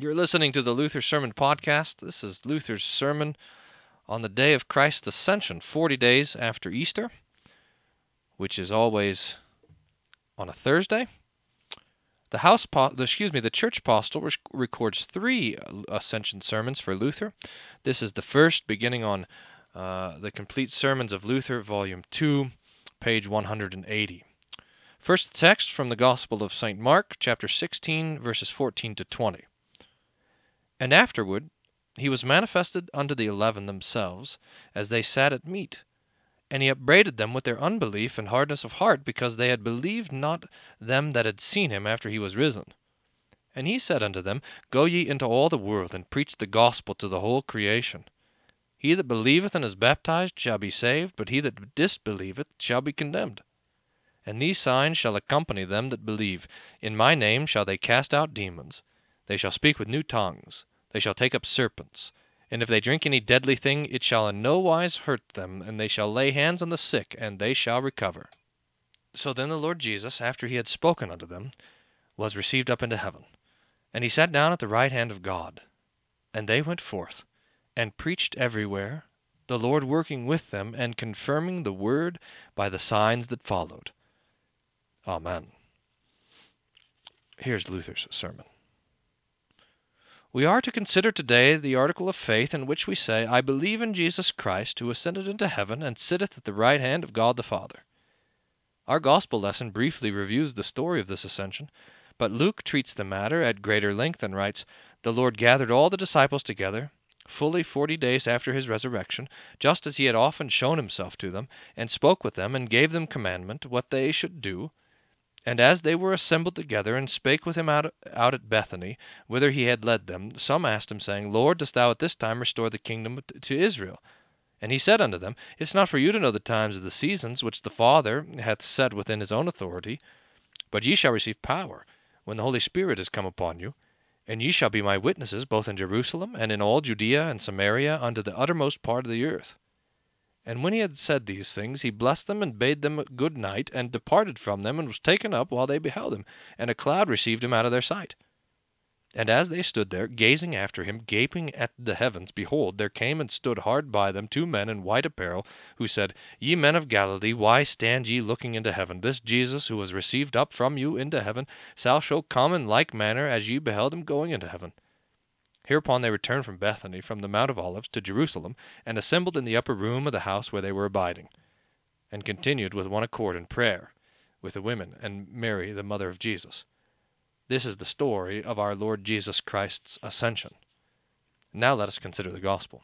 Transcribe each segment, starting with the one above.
You're listening to the Luther Sermon Podcast. This is Luther's sermon on the day of Christ's Ascension, 40 days after Easter, which is always on a Thursday. The house, po- excuse me, the church Postil rec- records three Ascension sermons for Luther. This is the first, beginning on uh, the complete sermons of Luther, volume two, page 180. First text from the Gospel of St. Mark, chapter 16, verses 14 to 20. And afterward he was manifested unto the eleven themselves, as they sat at meat. And he upbraided them with their unbelief and hardness of heart, because they had believed not them that had seen him after he was risen. And he said unto them, Go ye into all the world, and preach the gospel to the whole creation. He that believeth and is baptized shall be saved, but he that disbelieveth shall be condemned. And these signs shall accompany them that believe. In my name shall they cast out demons. They shall speak with new tongues. They shall take up serpents. And if they drink any deadly thing, it shall in no wise hurt them. And they shall lay hands on the sick, and they shall recover. So then the Lord Jesus, after he had spoken unto them, was received up into heaven. And he sat down at the right hand of God. And they went forth, and preached everywhere, the Lord working with them, and confirming the word by the signs that followed. Amen. Here's Luther's sermon. We are to consider today the article of faith in which we say, I believe in Jesus Christ, who ascended into heaven and sitteth at the right hand of God the Father. Our gospel lesson briefly reviews the story of this ascension, but Luke treats the matter at greater length and writes, The Lord gathered all the disciples together, fully forty days after his resurrection, just as he had often shown himself to them, and spoke with them, and gave them commandment what they should do. And as they were assembled together, and spake with him out, out at Bethany, whither he had led them, some asked him, saying, Lord, dost thou at this time restore the kingdom to Israel? And he said unto them, It is not for you to know the times of the seasons which the Father hath set within his own authority, but ye shall receive power, when the Holy Spirit is come upon you, and ye shall be my witnesses both in Jerusalem, and in all Judea and Samaria, unto the uttermost part of the earth. And when he had said these things, he blessed them, and bade them good night, and departed from them, and was taken up while they beheld him, and a cloud received him out of their sight. And as they stood there, gazing after him, gaping at the heavens, behold, there came and stood hard by them two men in white apparel, who said, Ye men of Galilee, why stand ye looking into heaven? This Jesus, who was received up from you into heaven, shall shall come in like manner as ye beheld him going into heaven. Hereupon they returned from Bethany, from the Mount of Olives, to Jerusalem, and assembled in the upper room of the house where they were abiding, and continued with one accord in prayer with the women and Mary, the mother of Jesus. This is the story of our Lord Jesus Christ's ascension. Now let us consider the gospel.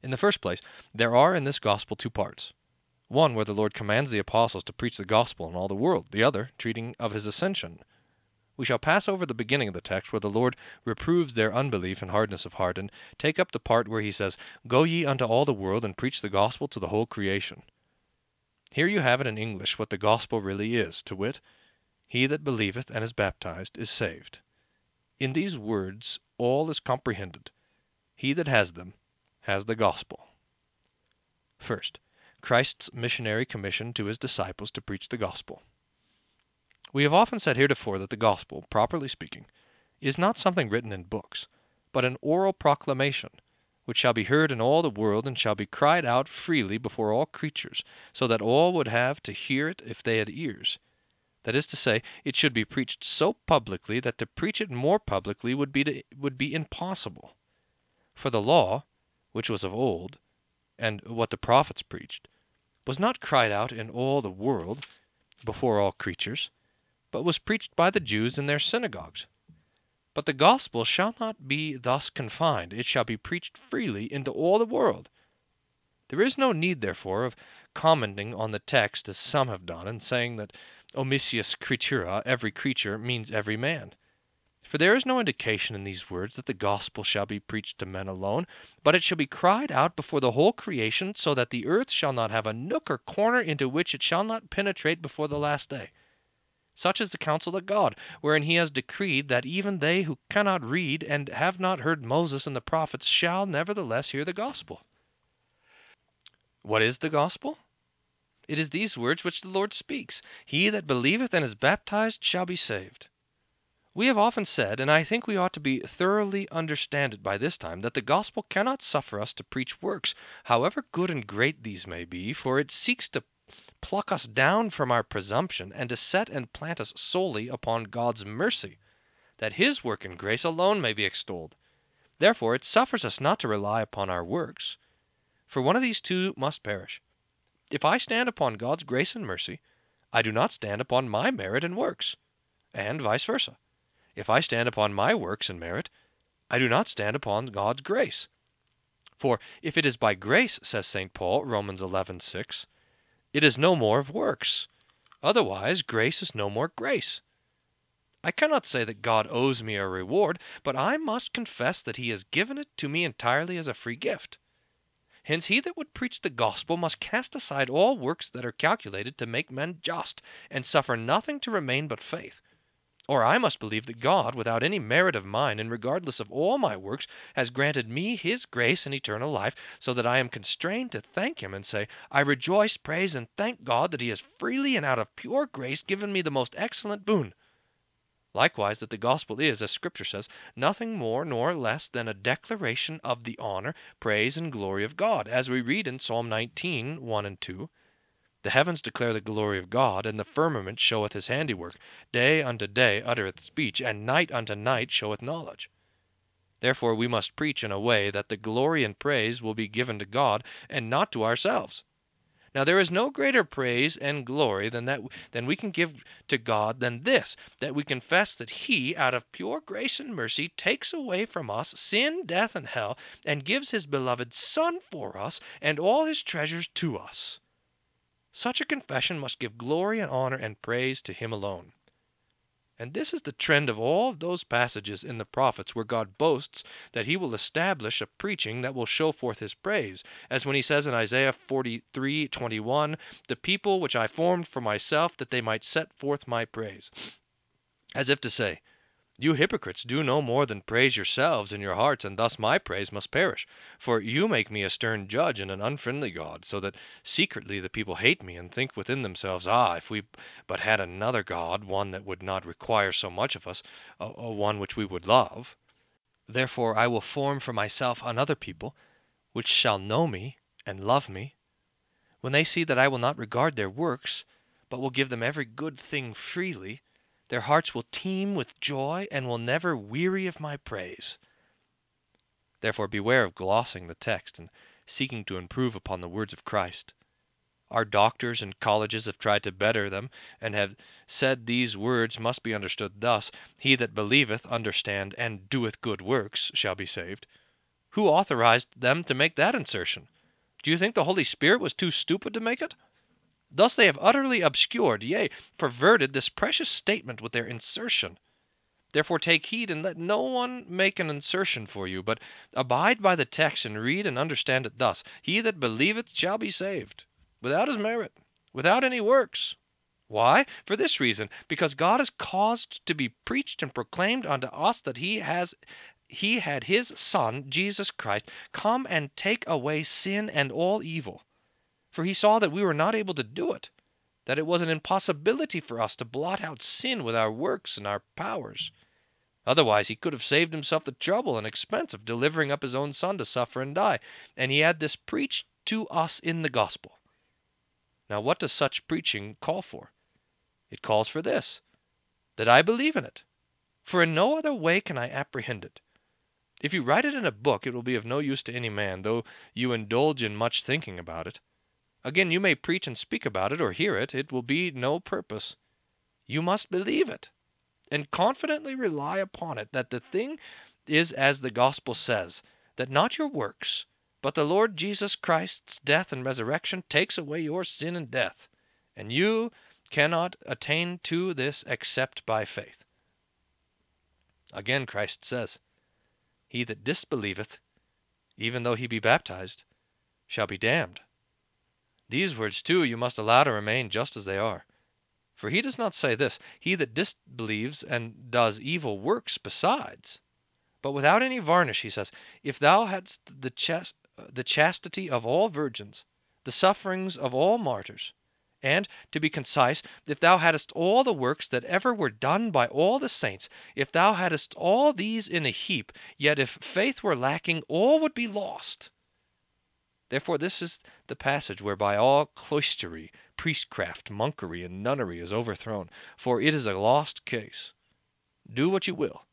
In the first place, there are in this gospel two parts. One where the Lord commands the apostles to preach the gospel in all the world, the other treating of his ascension we shall pass over the beginning of the text where the Lord reproves their unbelief and hardness of heart, and take up the part where he says, Go ye unto all the world and preach the gospel to the whole creation. Here you have it in English what the gospel really is, to wit, He that believeth and is baptized is saved. In these words all is comprehended. He that has them has the gospel. First, Christ's missionary commission to his disciples to preach the gospel. We have often said heretofore that the gospel, properly speaking, is not something written in books, but an oral proclamation, which shall be heard in all the world and shall be cried out freely before all creatures, so that all would have to hear it if they had ears. That is to say, it should be preached so publicly that to preach it more publicly would be to, would be impossible. For the law, which was of old, and what the prophets preached, was not cried out in all the world before all creatures but was preached by the Jews in their synagogues. But the gospel shall not be thus confined, it shall be preached freely into all the world. There is no need, therefore, of commenting on the text as some have done, and saying that omniscius creatura, every creature, means every man. For there is no indication in these words that the gospel shall be preached to men alone, but it shall be cried out before the whole creation, so that the earth shall not have a nook or corner into which it shall not penetrate before the last day. Such is the counsel of God, wherein he has decreed that even they who cannot read and have not heard Moses and the prophets shall nevertheless hear the gospel. What is the gospel? It is these words which the Lord speaks He that believeth and is baptized shall be saved. We have often said, and I think we ought to be thoroughly understand it by this time, that the gospel cannot suffer us to preach works, however good and great these may be, for it seeks to pluck us down from our presumption and to set and plant us solely upon God's mercy, that his work and grace alone may be extolled. Therefore it suffers us not to rely upon our works, for one of these two must perish. If I stand upon God's grace and mercy, I do not stand upon my merit and works, and vice versa. If I stand upon my works and merit, I do not stand upon God's grace. For if it is by grace, says St. Paul, Romans 11:6, it is no more of works. Otherwise, grace is no more grace. I cannot say that God owes me a reward, but I must confess that he has given it to me entirely as a free gift. Hence he that would preach the gospel must cast aside all works that are calculated to make men just, and suffer nothing to remain but faith. Or I must believe that God, without any merit of mine, and regardless of all my works, has granted me His grace and eternal life, so that I am constrained to thank Him and say, I rejoice, praise, and thank God that He has freely and out of pure grace given me the most excellent boon. Likewise, that the gospel is, as Scripture says, nothing more nor less than a declaration of the honor, praise, and glory of God, as we read in Psalm 19, 1 and 2. The heavens declare the glory of God, and the firmament showeth his handiwork. Day unto day uttereth speech, and night unto night showeth knowledge. Therefore we must preach in a way that the glory and praise will be given to God, and not to ourselves. Now there is no greater praise and glory than that than we can give to God than this, that we confess that He, out of pure grace and mercy, takes away from us sin, death, and hell, and gives His beloved Son for us, and all His treasures to us. Such a confession must give glory and honor and praise to Him alone. And this is the trend of all those passages in the prophets where God boasts that He will establish a preaching that will show forth His praise, as when He says in Isaiah 43:21, "The people which I formed for myself, that they might set forth my praise," as if to say, you hypocrites do no more than praise yourselves in your hearts, and thus my praise must perish. For you make me a stern judge and an unfriendly God, so that secretly the people hate me and think within themselves, Ah, if we but had another God, one that would not require so much of us, a, one which we would love. Therefore I will form for myself another people, which shall know me and love me. When they see that I will not regard their works, but will give them every good thing freely, their hearts will teem with joy and will never weary of my praise. Therefore beware of glossing the text and seeking to improve upon the words of Christ. Our doctors and colleges have tried to better them, and have said these words must be understood thus He that believeth, understand, and doeth good works shall be saved. Who authorized them to make that insertion? Do you think the Holy Spirit was too stupid to make it? Thus they have utterly obscured, yea, perverted this precious statement with their insertion. Therefore take heed and let no one make an insertion for you, but abide by the text and read and understand it thus He that believeth shall be saved, without his merit, without any works. Why? For this reason, because God has caused to be preached and proclaimed unto us that he has he had his Son, Jesus Christ, come and take away sin and all evil for he saw that we were not able to do it, that it was an impossibility for us to blot out sin with our works and our powers. Otherwise, he could have saved himself the trouble and expense of delivering up his own Son to suffer and die, and he had this preached to us in the gospel. Now, what does such preaching call for? It calls for this that I believe in it, for in no other way can I apprehend it. If you write it in a book, it will be of no use to any man, though you indulge in much thinking about it. Again, you may preach and speak about it or hear it, it will be no purpose. You must believe it, and confidently rely upon it that the thing is as the gospel says, that not your works, but the Lord Jesus Christ's death and resurrection takes away your sin and death, and you cannot attain to this except by faith. Again, Christ says, He that disbelieveth, even though he be baptized, shall be damned. These words, too, you must allow to remain just as they are. For he does not say this, He that disbelieves and does evil works besides. But without any varnish, he says, If thou hadst the, chast- the chastity of all virgins, the sufferings of all martyrs, And, to be concise, if thou hadst all the works that ever were done by all the saints, if thou hadst all these in a heap, yet if faith were lacking, all would be lost. Therefore, this is the passage whereby all cloistery, priestcraft, monkery, and nunnery is overthrown, for it is a lost case. Do what you will.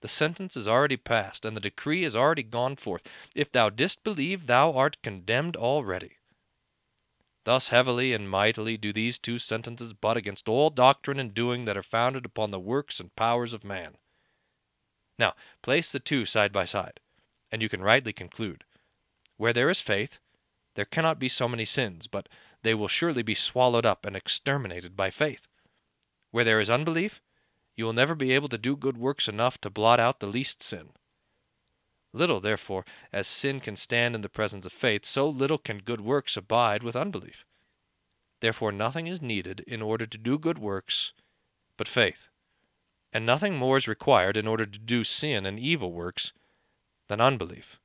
The sentence is already passed, and the decree is already gone forth. If thou didst believe, thou art condemned already. Thus heavily and mightily do these two sentences butt against all doctrine and doing that are founded upon the works and powers of man. Now, place the two side by side, and you can rightly conclude. Where there is faith, there cannot be so many sins, but they will surely be swallowed up and exterminated by faith. Where there is unbelief, you will never be able to do good works enough to blot out the least sin. Little, therefore, as sin can stand in the presence of faith, so little can good works abide with unbelief. Therefore, nothing is needed in order to do good works but faith, and nothing more is required in order to do sin and evil works than unbelief.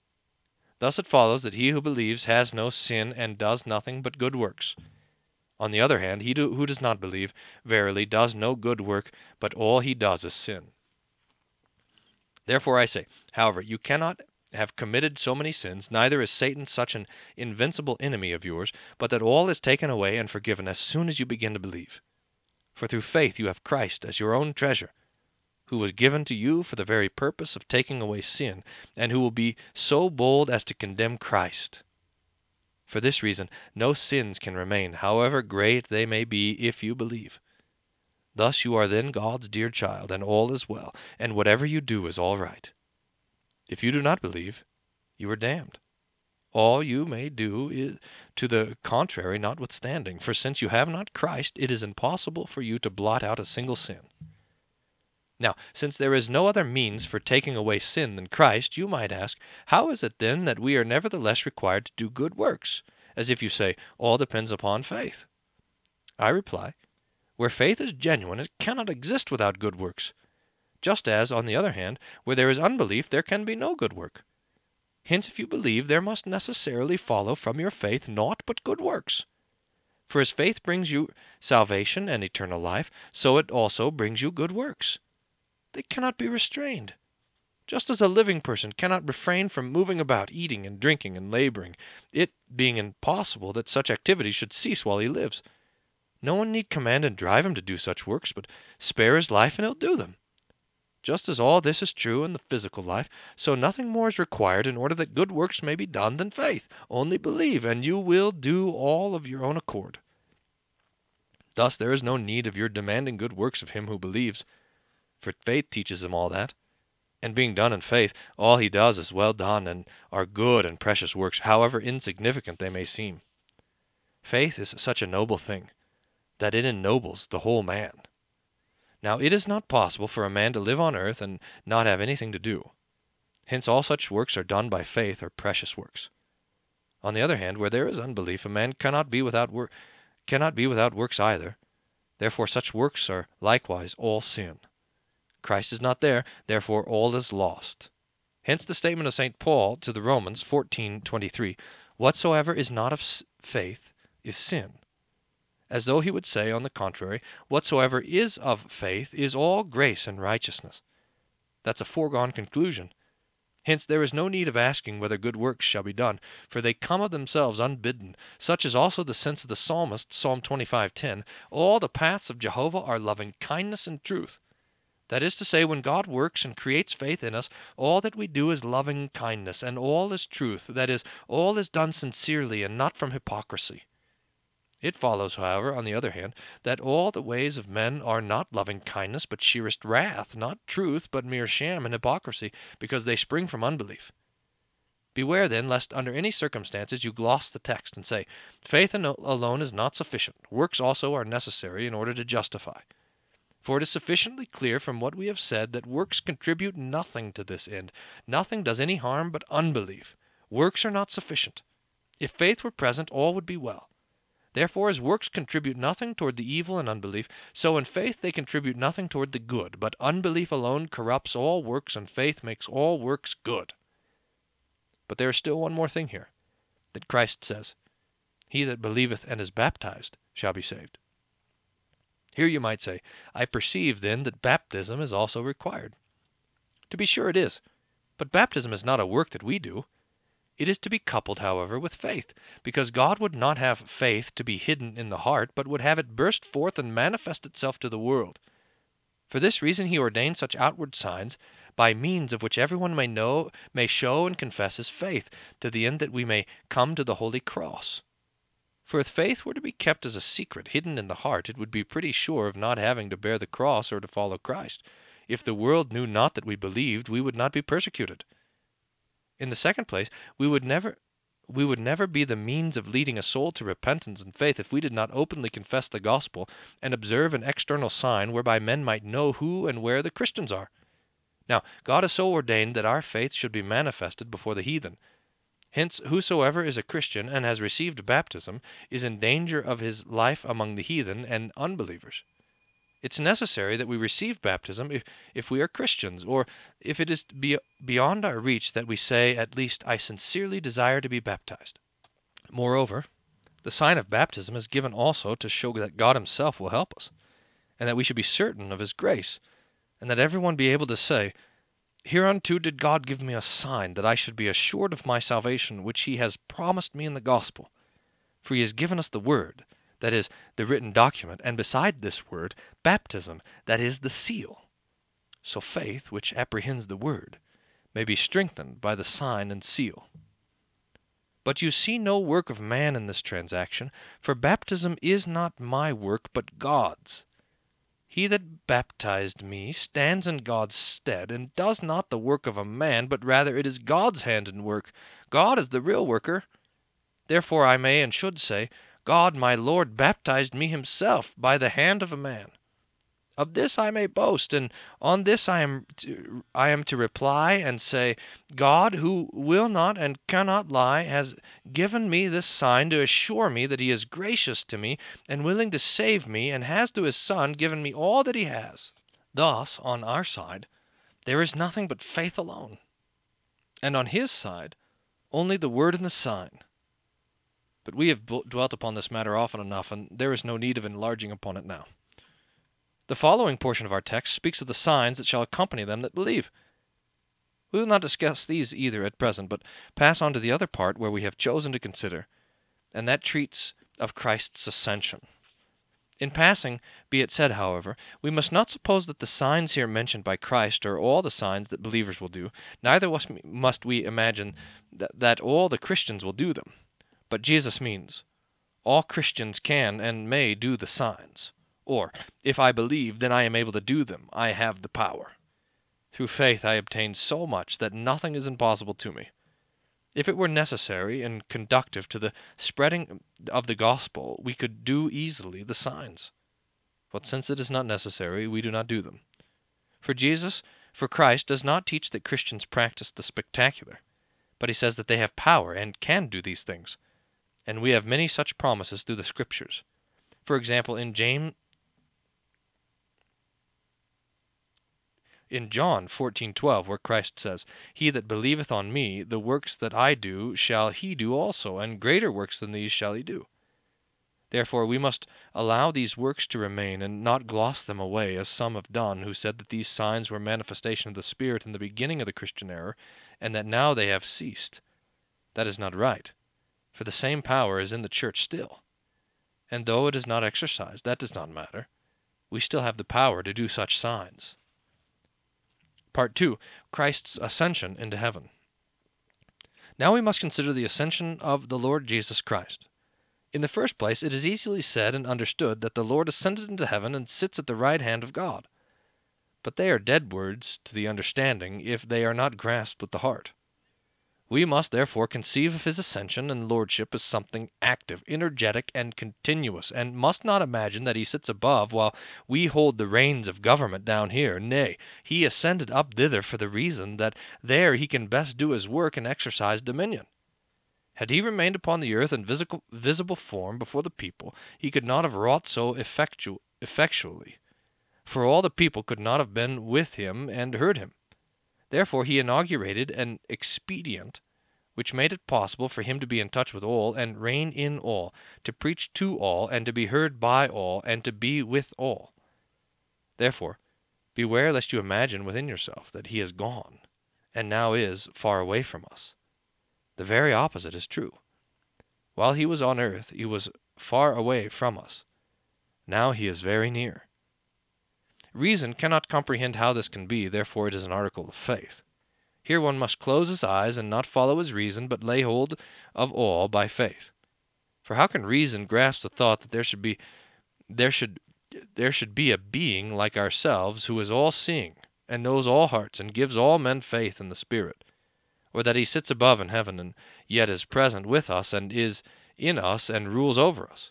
Thus it follows that he who believes has no sin and does nothing but good works. On the other hand, he who does not believe, verily, does no good work, but all he does is sin. Therefore I say, however, you cannot have committed so many sins, neither is Satan such an invincible enemy of yours, but that all is taken away and forgiven as soon as you begin to believe. For through faith you have Christ as your own treasure, who was given to you for the very purpose of taking away sin, and who will be so bold as to condemn Christ. For this reason, no sins can remain, however great they may be, if you believe. Thus you are then God's dear child, and all is well, and whatever you do is all right. If you do not believe, you are damned. All you may do is to the contrary notwithstanding, for since you have not Christ, it is impossible for you to blot out a single sin. Now, since there is no other means for taking away sin than Christ, you might ask, How is it then that we are nevertheless required to do good works? As if you say, All depends upon faith. I reply, where faith is genuine, it cannot exist without good works. Just as, on the other hand, where there is unbelief, there can be no good work. Hence, if you believe, there must necessarily follow from your faith naught but good works. For as faith brings you salvation and eternal life, so it also brings you good works. They cannot be restrained. Just as a living person cannot refrain from moving about, eating and drinking and laboring, it being impossible that such activity should cease while he lives. No one need command and drive him to do such works, but spare his life and he'll do them. Just as all this is true in the physical life, so nothing more is required in order that good works may be done than faith. Only believe, and you will do all of your own accord. Thus there is no need of your demanding good works of him who believes, for faith teaches him all that. And being done in faith, all he does is well done and are good and precious works, however insignificant they may seem. Faith is such a noble thing that it ennobles the whole man. Now, it is not possible for a man to live on earth and not have anything to do. Hence, all such works are done by faith or precious works. On the other hand, where there is unbelief, a man cannot be without wor- cannot be without works either. Therefore, such works are likewise all sin. Christ is not there; therefore, all is lost. Hence the statement of St. Paul to the Romans 14:23, "Whatsoever is not of faith is sin." as though he would say, on the contrary, whatsoever is of faith is all grace and righteousness. That's a foregone conclusion. Hence there is no need of asking whether good works shall be done, for they come of themselves unbidden. Such is also the sense of the psalmist, Psalm 25:10, "All the paths of Jehovah are loving kindness and truth." That is to say, when God works and creates faith in us, all that we do is loving kindness, and all is truth, that is, all is done sincerely and not from hypocrisy. It follows, however, on the other hand, that all the ways of men are not loving kindness, but sheerest wrath, not truth, but mere sham and hypocrisy, because they spring from unbelief. Beware, then, lest under any circumstances you gloss the text and say, Faith alone is not sufficient, works also are necessary in order to justify. For it is sufficiently clear from what we have said that works contribute nothing to this end. Nothing does any harm but unbelief. Works are not sufficient. If faith were present, all would be well. Therefore, as works contribute nothing toward the evil and unbelief, so in faith they contribute nothing toward the good. But unbelief alone corrupts all works, and faith makes all works good. But there is still one more thing here that Christ says He that believeth and is baptized shall be saved. Here you might say, I perceive then that baptism is also required. To be sure it is, but baptism is not a work that we do. It is to be coupled, however, with faith, because God would not have faith to be hidden in the heart, but would have it burst forth and manifest itself to the world. For this reason he ordained such outward signs, by means of which everyone may know may show and confess his faith, to the end that we may come to the holy cross. For if faith were to be kept as a secret, hidden in the heart, it would be pretty sure of not having to bear the cross or to follow Christ. If the world knew not that we believed, we would not be persecuted. In the second place, we would never we would never be the means of leading a soul to repentance and faith if we did not openly confess the gospel and observe an external sign whereby men might know who and where the Christians are. Now, God has so ordained that our faith should be manifested before the heathen. Hence, whosoever is a Christian and has received baptism is in danger of his life among the heathen and unbelievers. It's necessary that we receive baptism if, if we are Christians, or if it is be, beyond our reach that we say, at least, I sincerely desire to be baptized. Moreover, the sign of baptism is given also to show that God Himself will help us, and that we should be certain of His grace, and that everyone be able to say, Hereunto did God give me a sign, that I should be assured of my salvation, which He has promised me in the gospel. For He has given us the Word that is, the written document, and beside this word, baptism, that is, the seal. So faith, which apprehends the word, may be strengthened by the sign and seal. But you see no work of man in this transaction, for baptism is not my work, but God's. He that baptized me stands in God's stead, and does not the work of a man, but rather it is God's hand and work. God is the real worker. Therefore I may and should say, God my Lord baptized me himself by the hand of a man. Of this I may boast, and on this I am to, I am to reply and say, God, who will not and cannot lie, has given me this sign to assure me that he is gracious to me and willing to save me, and has to his Son given me all that he has. Thus, on our side, there is nothing but faith alone, and on his side, only the word and the sign. But we have dwelt upon this matter often enough, and there is no need of enlarging upon it now. The following portion of our text speaks of the signs that shall accompany them that believe. We will not discuss these either at present, but pass on to the other part where we have chosen to consider, and that treats of Christ's ascension. In passing, be it said, however, we must not suppose that the signs here mentioned by Christ are all the signs that believers will do, neither must we imagine that all the Christians will do them. But Jesus means, all Christians can and may do the signs. Or, if I believe, then I am able to do them. I have the power. Through faith I obtain so much that nothing is impossible to me. If it were necessary and conductive to the spreading of the gospel, we could do easily the signs. But since it is not necessary, we do not do them. For Jesus, for Christ, does not teach that Christians practice the spectacular, but he says that they have power and can do these things and we have many such promises through the Scriptures. For example, in James in John 14:12 where Christ says, "He that believeth on me, the works that I do shall he do also, and greater works than these shall he do." Therefore we must allow these works to remain and not gloss them away as some have done who said that these signs were manifestation of the Spirit in the beginning of the Christian era and that now they have ceased. That is not right for the same power is in the church still. And though it is not exercised, that does not matter. We still have the power to do such signs. Part 2 Christ's Ascension into Heaven. Now we must consider the ascension of the Lord Jesus Christ. In the first place, it is easily said and understood that the Lord ascended into heaven and sits at the right hand of God. But they are dead words to the understanding if they are not grasped with the heart. We must therefore conceive of his ascension and lordship as something active, energetic, and continuous, and must not imagine that he sits above while we hold the reins of government down here. Nay, he ascended up thither for the reason that there he can best do his work and exercise dominion. Had he remained upon the earth in visible, form before the people, he could not have wrought so effectu- effectually, for all the people could not have been with him and heard him. Therefore he inaugurated an expedient which made it possible for him to be in touch with all and reign in all, to preach to all and to be heard by all and to be with all. Therefore, beware lest you imagine within yourself that he is gone, and now is far away from us. The very opposite is true. While he was on earth, he was far away from us. Now he is very near. Reason cannot comprehend how this can be, therefore it is an article of faith. Here one must close his eyes and not follow his reason, but lay hold of all by faith. For how can reason grasp the thought that there should be there should there should be a being like ourselves who is all seeing and knows all hearts and gives all men faith in the Spirit, or that he sits above in heaven and yet is present with us and is in us and rules over us?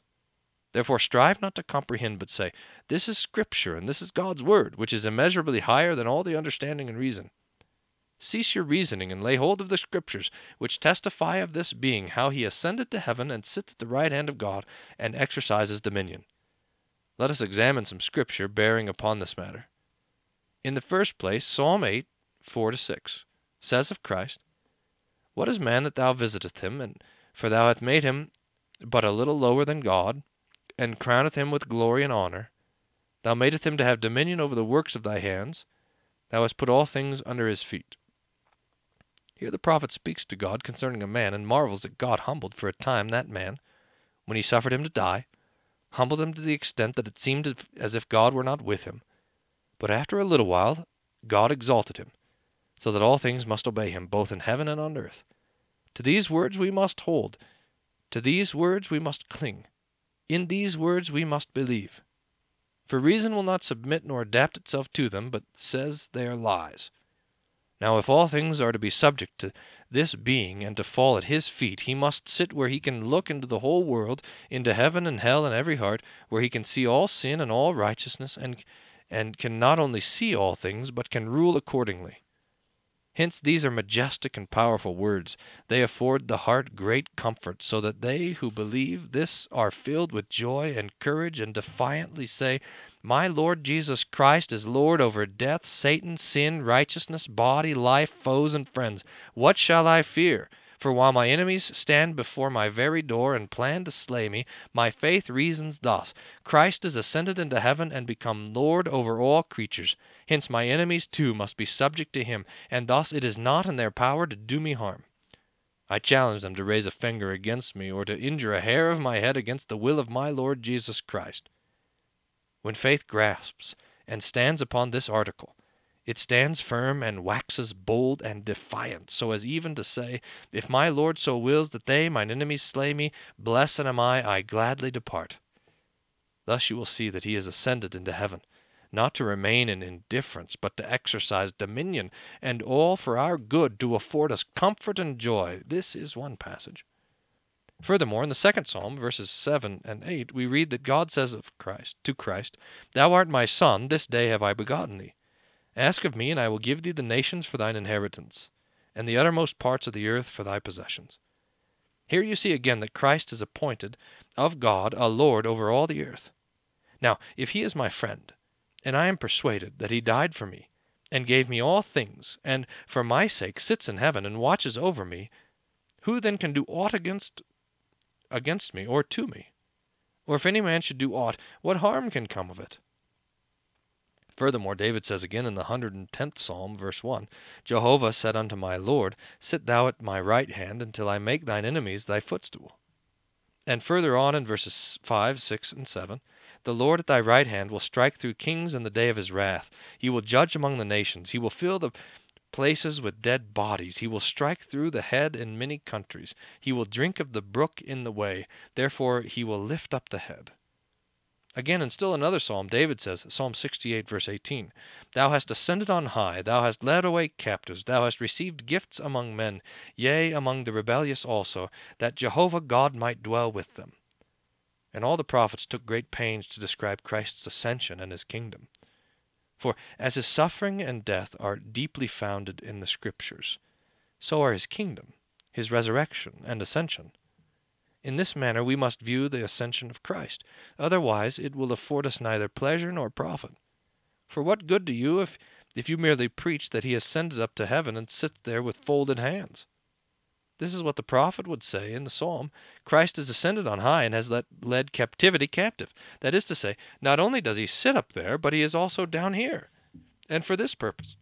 Therefore strive not to comprehend, but say, This is Scripture, and this is God's Word, which is immeasurably higher than all the understanding and reason. Cease your reasoning and lay hold of the Scriptures, which testify of this being, how he ascended to heaven and sits at the right hand of God and exercises dominion. Let us examine some Scripture bearing upon this matter. In the first place, Psalm 8, 4 to 6, says of Christ, What is man that thou visitest him, and for thou hast made him but a little lower than God, and crowneth him with glory and honor? Thou madest him to have dominion over the works of thy hands. Thou hast put all things under his feet. Here the prophet speaks to God concerning a man, and marvels that God humbled for a time that man, when he suffered him to die, humbled him to the extent that it seemed as if God were not with him. But after a little while God exalted him, so that all things must obey him, both in heaven and on earth. To these words we must hold, to these words we must cling, in these words we must believe. For reason will not submit nor adapt itself to them, but says they are lies. Now if all things are to be subject to this being and to fall at his feet, he must sit where he can look into the whole world, into heaven and hell and every heart, where he can see all sin and all righteousness, and and can not only see all things, but can rule accordingly. Hence these are majestic and powerful words. They afford the heart great comfort, so that they who believe this are filled with joy and courage, and defiantly say, my Lord Jesus Christ is Lord over death, Satan, sin, righteousness, body, life, foes, and friends. What shall I fear? For while my enemies stand before my very door and plan to slay me, my faith reasons thus Christ is ascended into heaven and become Lord over all creatures. Hence my enemies too must be subject to him, and thus it is not in their power to do me harm. I challenge them to raise a finger against me or to injure a hair of my head against the will of my Lord Jesus Christ. When faith grasps and stands upon this article, it stands firm and waxes bold and defiant, so as even to say, If my Lord so wills that they, mine enemies, slay me, blessed am I, I gladly depart. Thus you will see that he is ascended into heaven, not to remain in indifference, but to exercise dominion, and all for our good, to afford us comfort and joy. This is one passage. Furthermore, in the second psalm, verses 7 and 8, we read that God says of Christ, to Christ, Thou art my Son, this day have I begotten thee. Ask of me, and I will give thee the nations for thine inheritance, and the uttermost parts of the earth for thy possessions. Here you see again that Christ is appointed of God a Lord over all the earth. Now, if he is my friend, and I am persuaded that he died for me, and gave me all things, and for my sake sits in heaven and watches over me, who then can do aught against against me or to me? Or if any man should do aught, what harm can come of it? Furthermore, David says again in the 110th Psalm, verse 1 Jehovah said unto my Lord, Sit thou at my right hand until I make thine enemies thy footstool. And further on in verses 5, 6, and 7 The Lord at thy right hand will strike through kings in the day of his wrath. He will judge among the nations. He will fill the places with dead bodies. He will strike through the head in many countries. He will drink of the brook in the way. Therefore he will lift up the head. Again, in still another psalm, David says, Psalm 68, verse 18, Thou hast ascended on high, thou hast led away captives, thou hast received gifts among men, yea, among the rebellious also, that Jehovah God might dwell with them. And all the prophets took great pains to describe Christ's ascension and his kingdom. For as his suffering and death are deeply founded in the Scriptures, so are his kingdom, his resurrection, and ascension. In this manner we must view the ascension of Christ, otherwise it will afford us neither pleasure nor profit. For what good to you if, if you merely preach that he ascended up to heaven and sits there with folded hands? This is what the prophet would say in the psalm Christ has ascended on high and has led, led captivity captive. That is to say, not only does he sit up there, but he is also down here. And for this purpose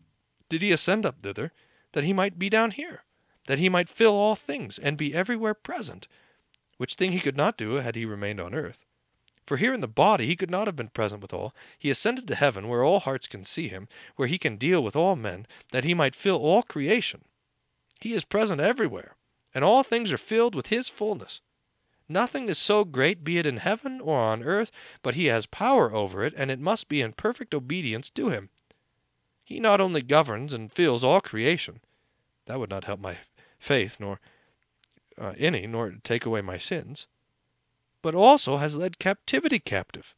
did he ascend up thither, that he might be down here, that he might fill all things and be everywhere present, which thing he could not do had he remained on earth. For here in the body he could not have been present with all. He ascended to heaven, where all hearts can see him, where he can deal with all men, that he might fill all creation. He is present everywhere and all things are filled with his fullness. Nothing is so great, be it in heaven or on earth, but he has power over it, and it must be in perfect obedience to him. He not only governs and fills all creation, that would not help my faith, nor uh, any, nor to take away my sins, but also has led captivity captive.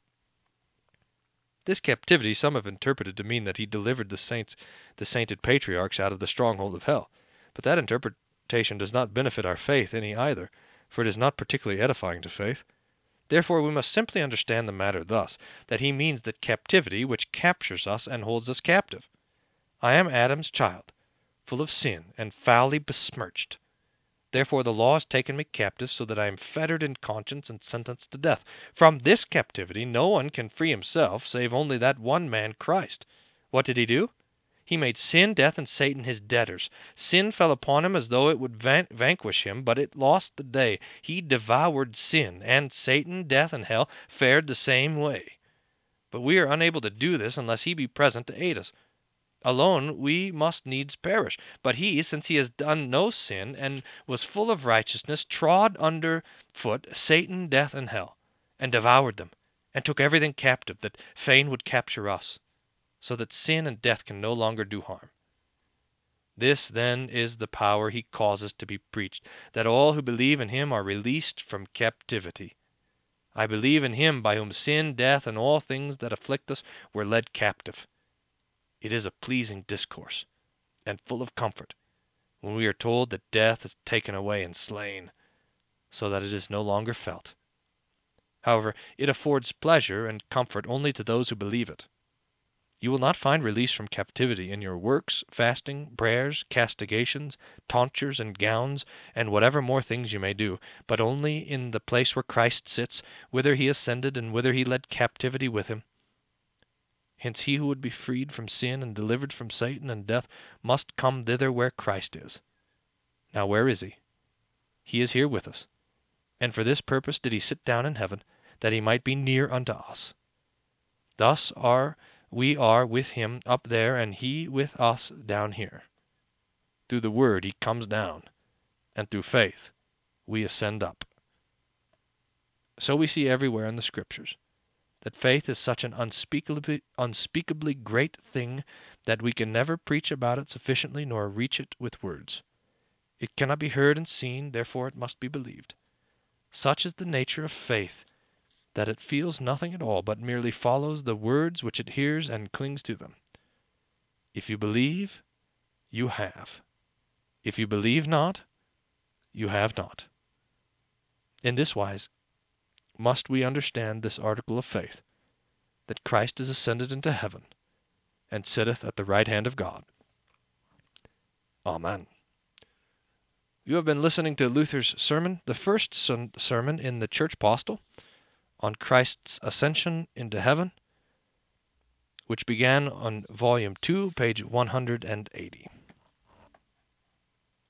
This captivity some have interpreted to mean that he delivered the saints, the sainted patriarchs, out of the stronghold of hell. But that interpretation does not benefit our faith any either, for it is not particularly edifying to faith. Therefore we must simply understand the matter thus, that he means that captivity which captures us and holds us captive. I am Adam's child, full of sin and foully besmirched. Therefore the law has taken me captive, so that I am fettered in conscience and sentenced to death. From this captivity no one can free himself, save only that one man, Christ. What did he do? He made sin, death, and Satan his debtors. Sin fell upon him as though it would van- vanquish him, but it lost the day. He devoured sin, and Satan, death, and hell fared the same way. But we are unable to do this unless he be present to aid us. Alone we must needs perish. But he, since he has done no sin and was full of righteousness, trod under foot Satan, death, and hell, and devoured them, and took everything captive that fain would capture us so that sin and death can no longer do harm. This, then, is the power he causes to be preached, that all who believe in him are released from captivity. I believe in him by whom sin, death, and all things that afflict us were led captive. It is a pleasing discourse, and full of comfort, when we are told that death is taken away and slain, so that it is no longer felt. However, it affords pleasure and comfort only to those who believe it. You will not find release from captivity in your works, fasting, prayers, castigations, tonsures, and gowns, and whatever more things you may do, but only in the place where Christ sits, whither he ascended, and whither he led captivity with him. Hence he who would be freed from sin and delivered from Satan and death must come thither where Christ is. Now where is he? He is here with us. And for this purpose did he sit down in heaven, that he might be near unto us. Thus are we are with him up there and he with us down here. Through the Word he comes down, and through faith we ascend up. So we see everywhere in the Scriptures that faith is such an unspeakably, unspeakably great thing that we can never preach about it sufficiently nor reach it with words. It cannot be heard and seen, therefore it must be believed. Such is the nature of faith that it feels nothing at all, but merely follows the words which it hears and clings to them. If you believe, you have. If you believe not, you have not. In this wise must we understand this article of faith, that Christ is ascended into heaven, and sitteth at the right hand of God. Amen. You have been listening to Luther's sermon, the first sermon in the Church Postil on Christ's ascension into heaven, which began on volume 2, page 180.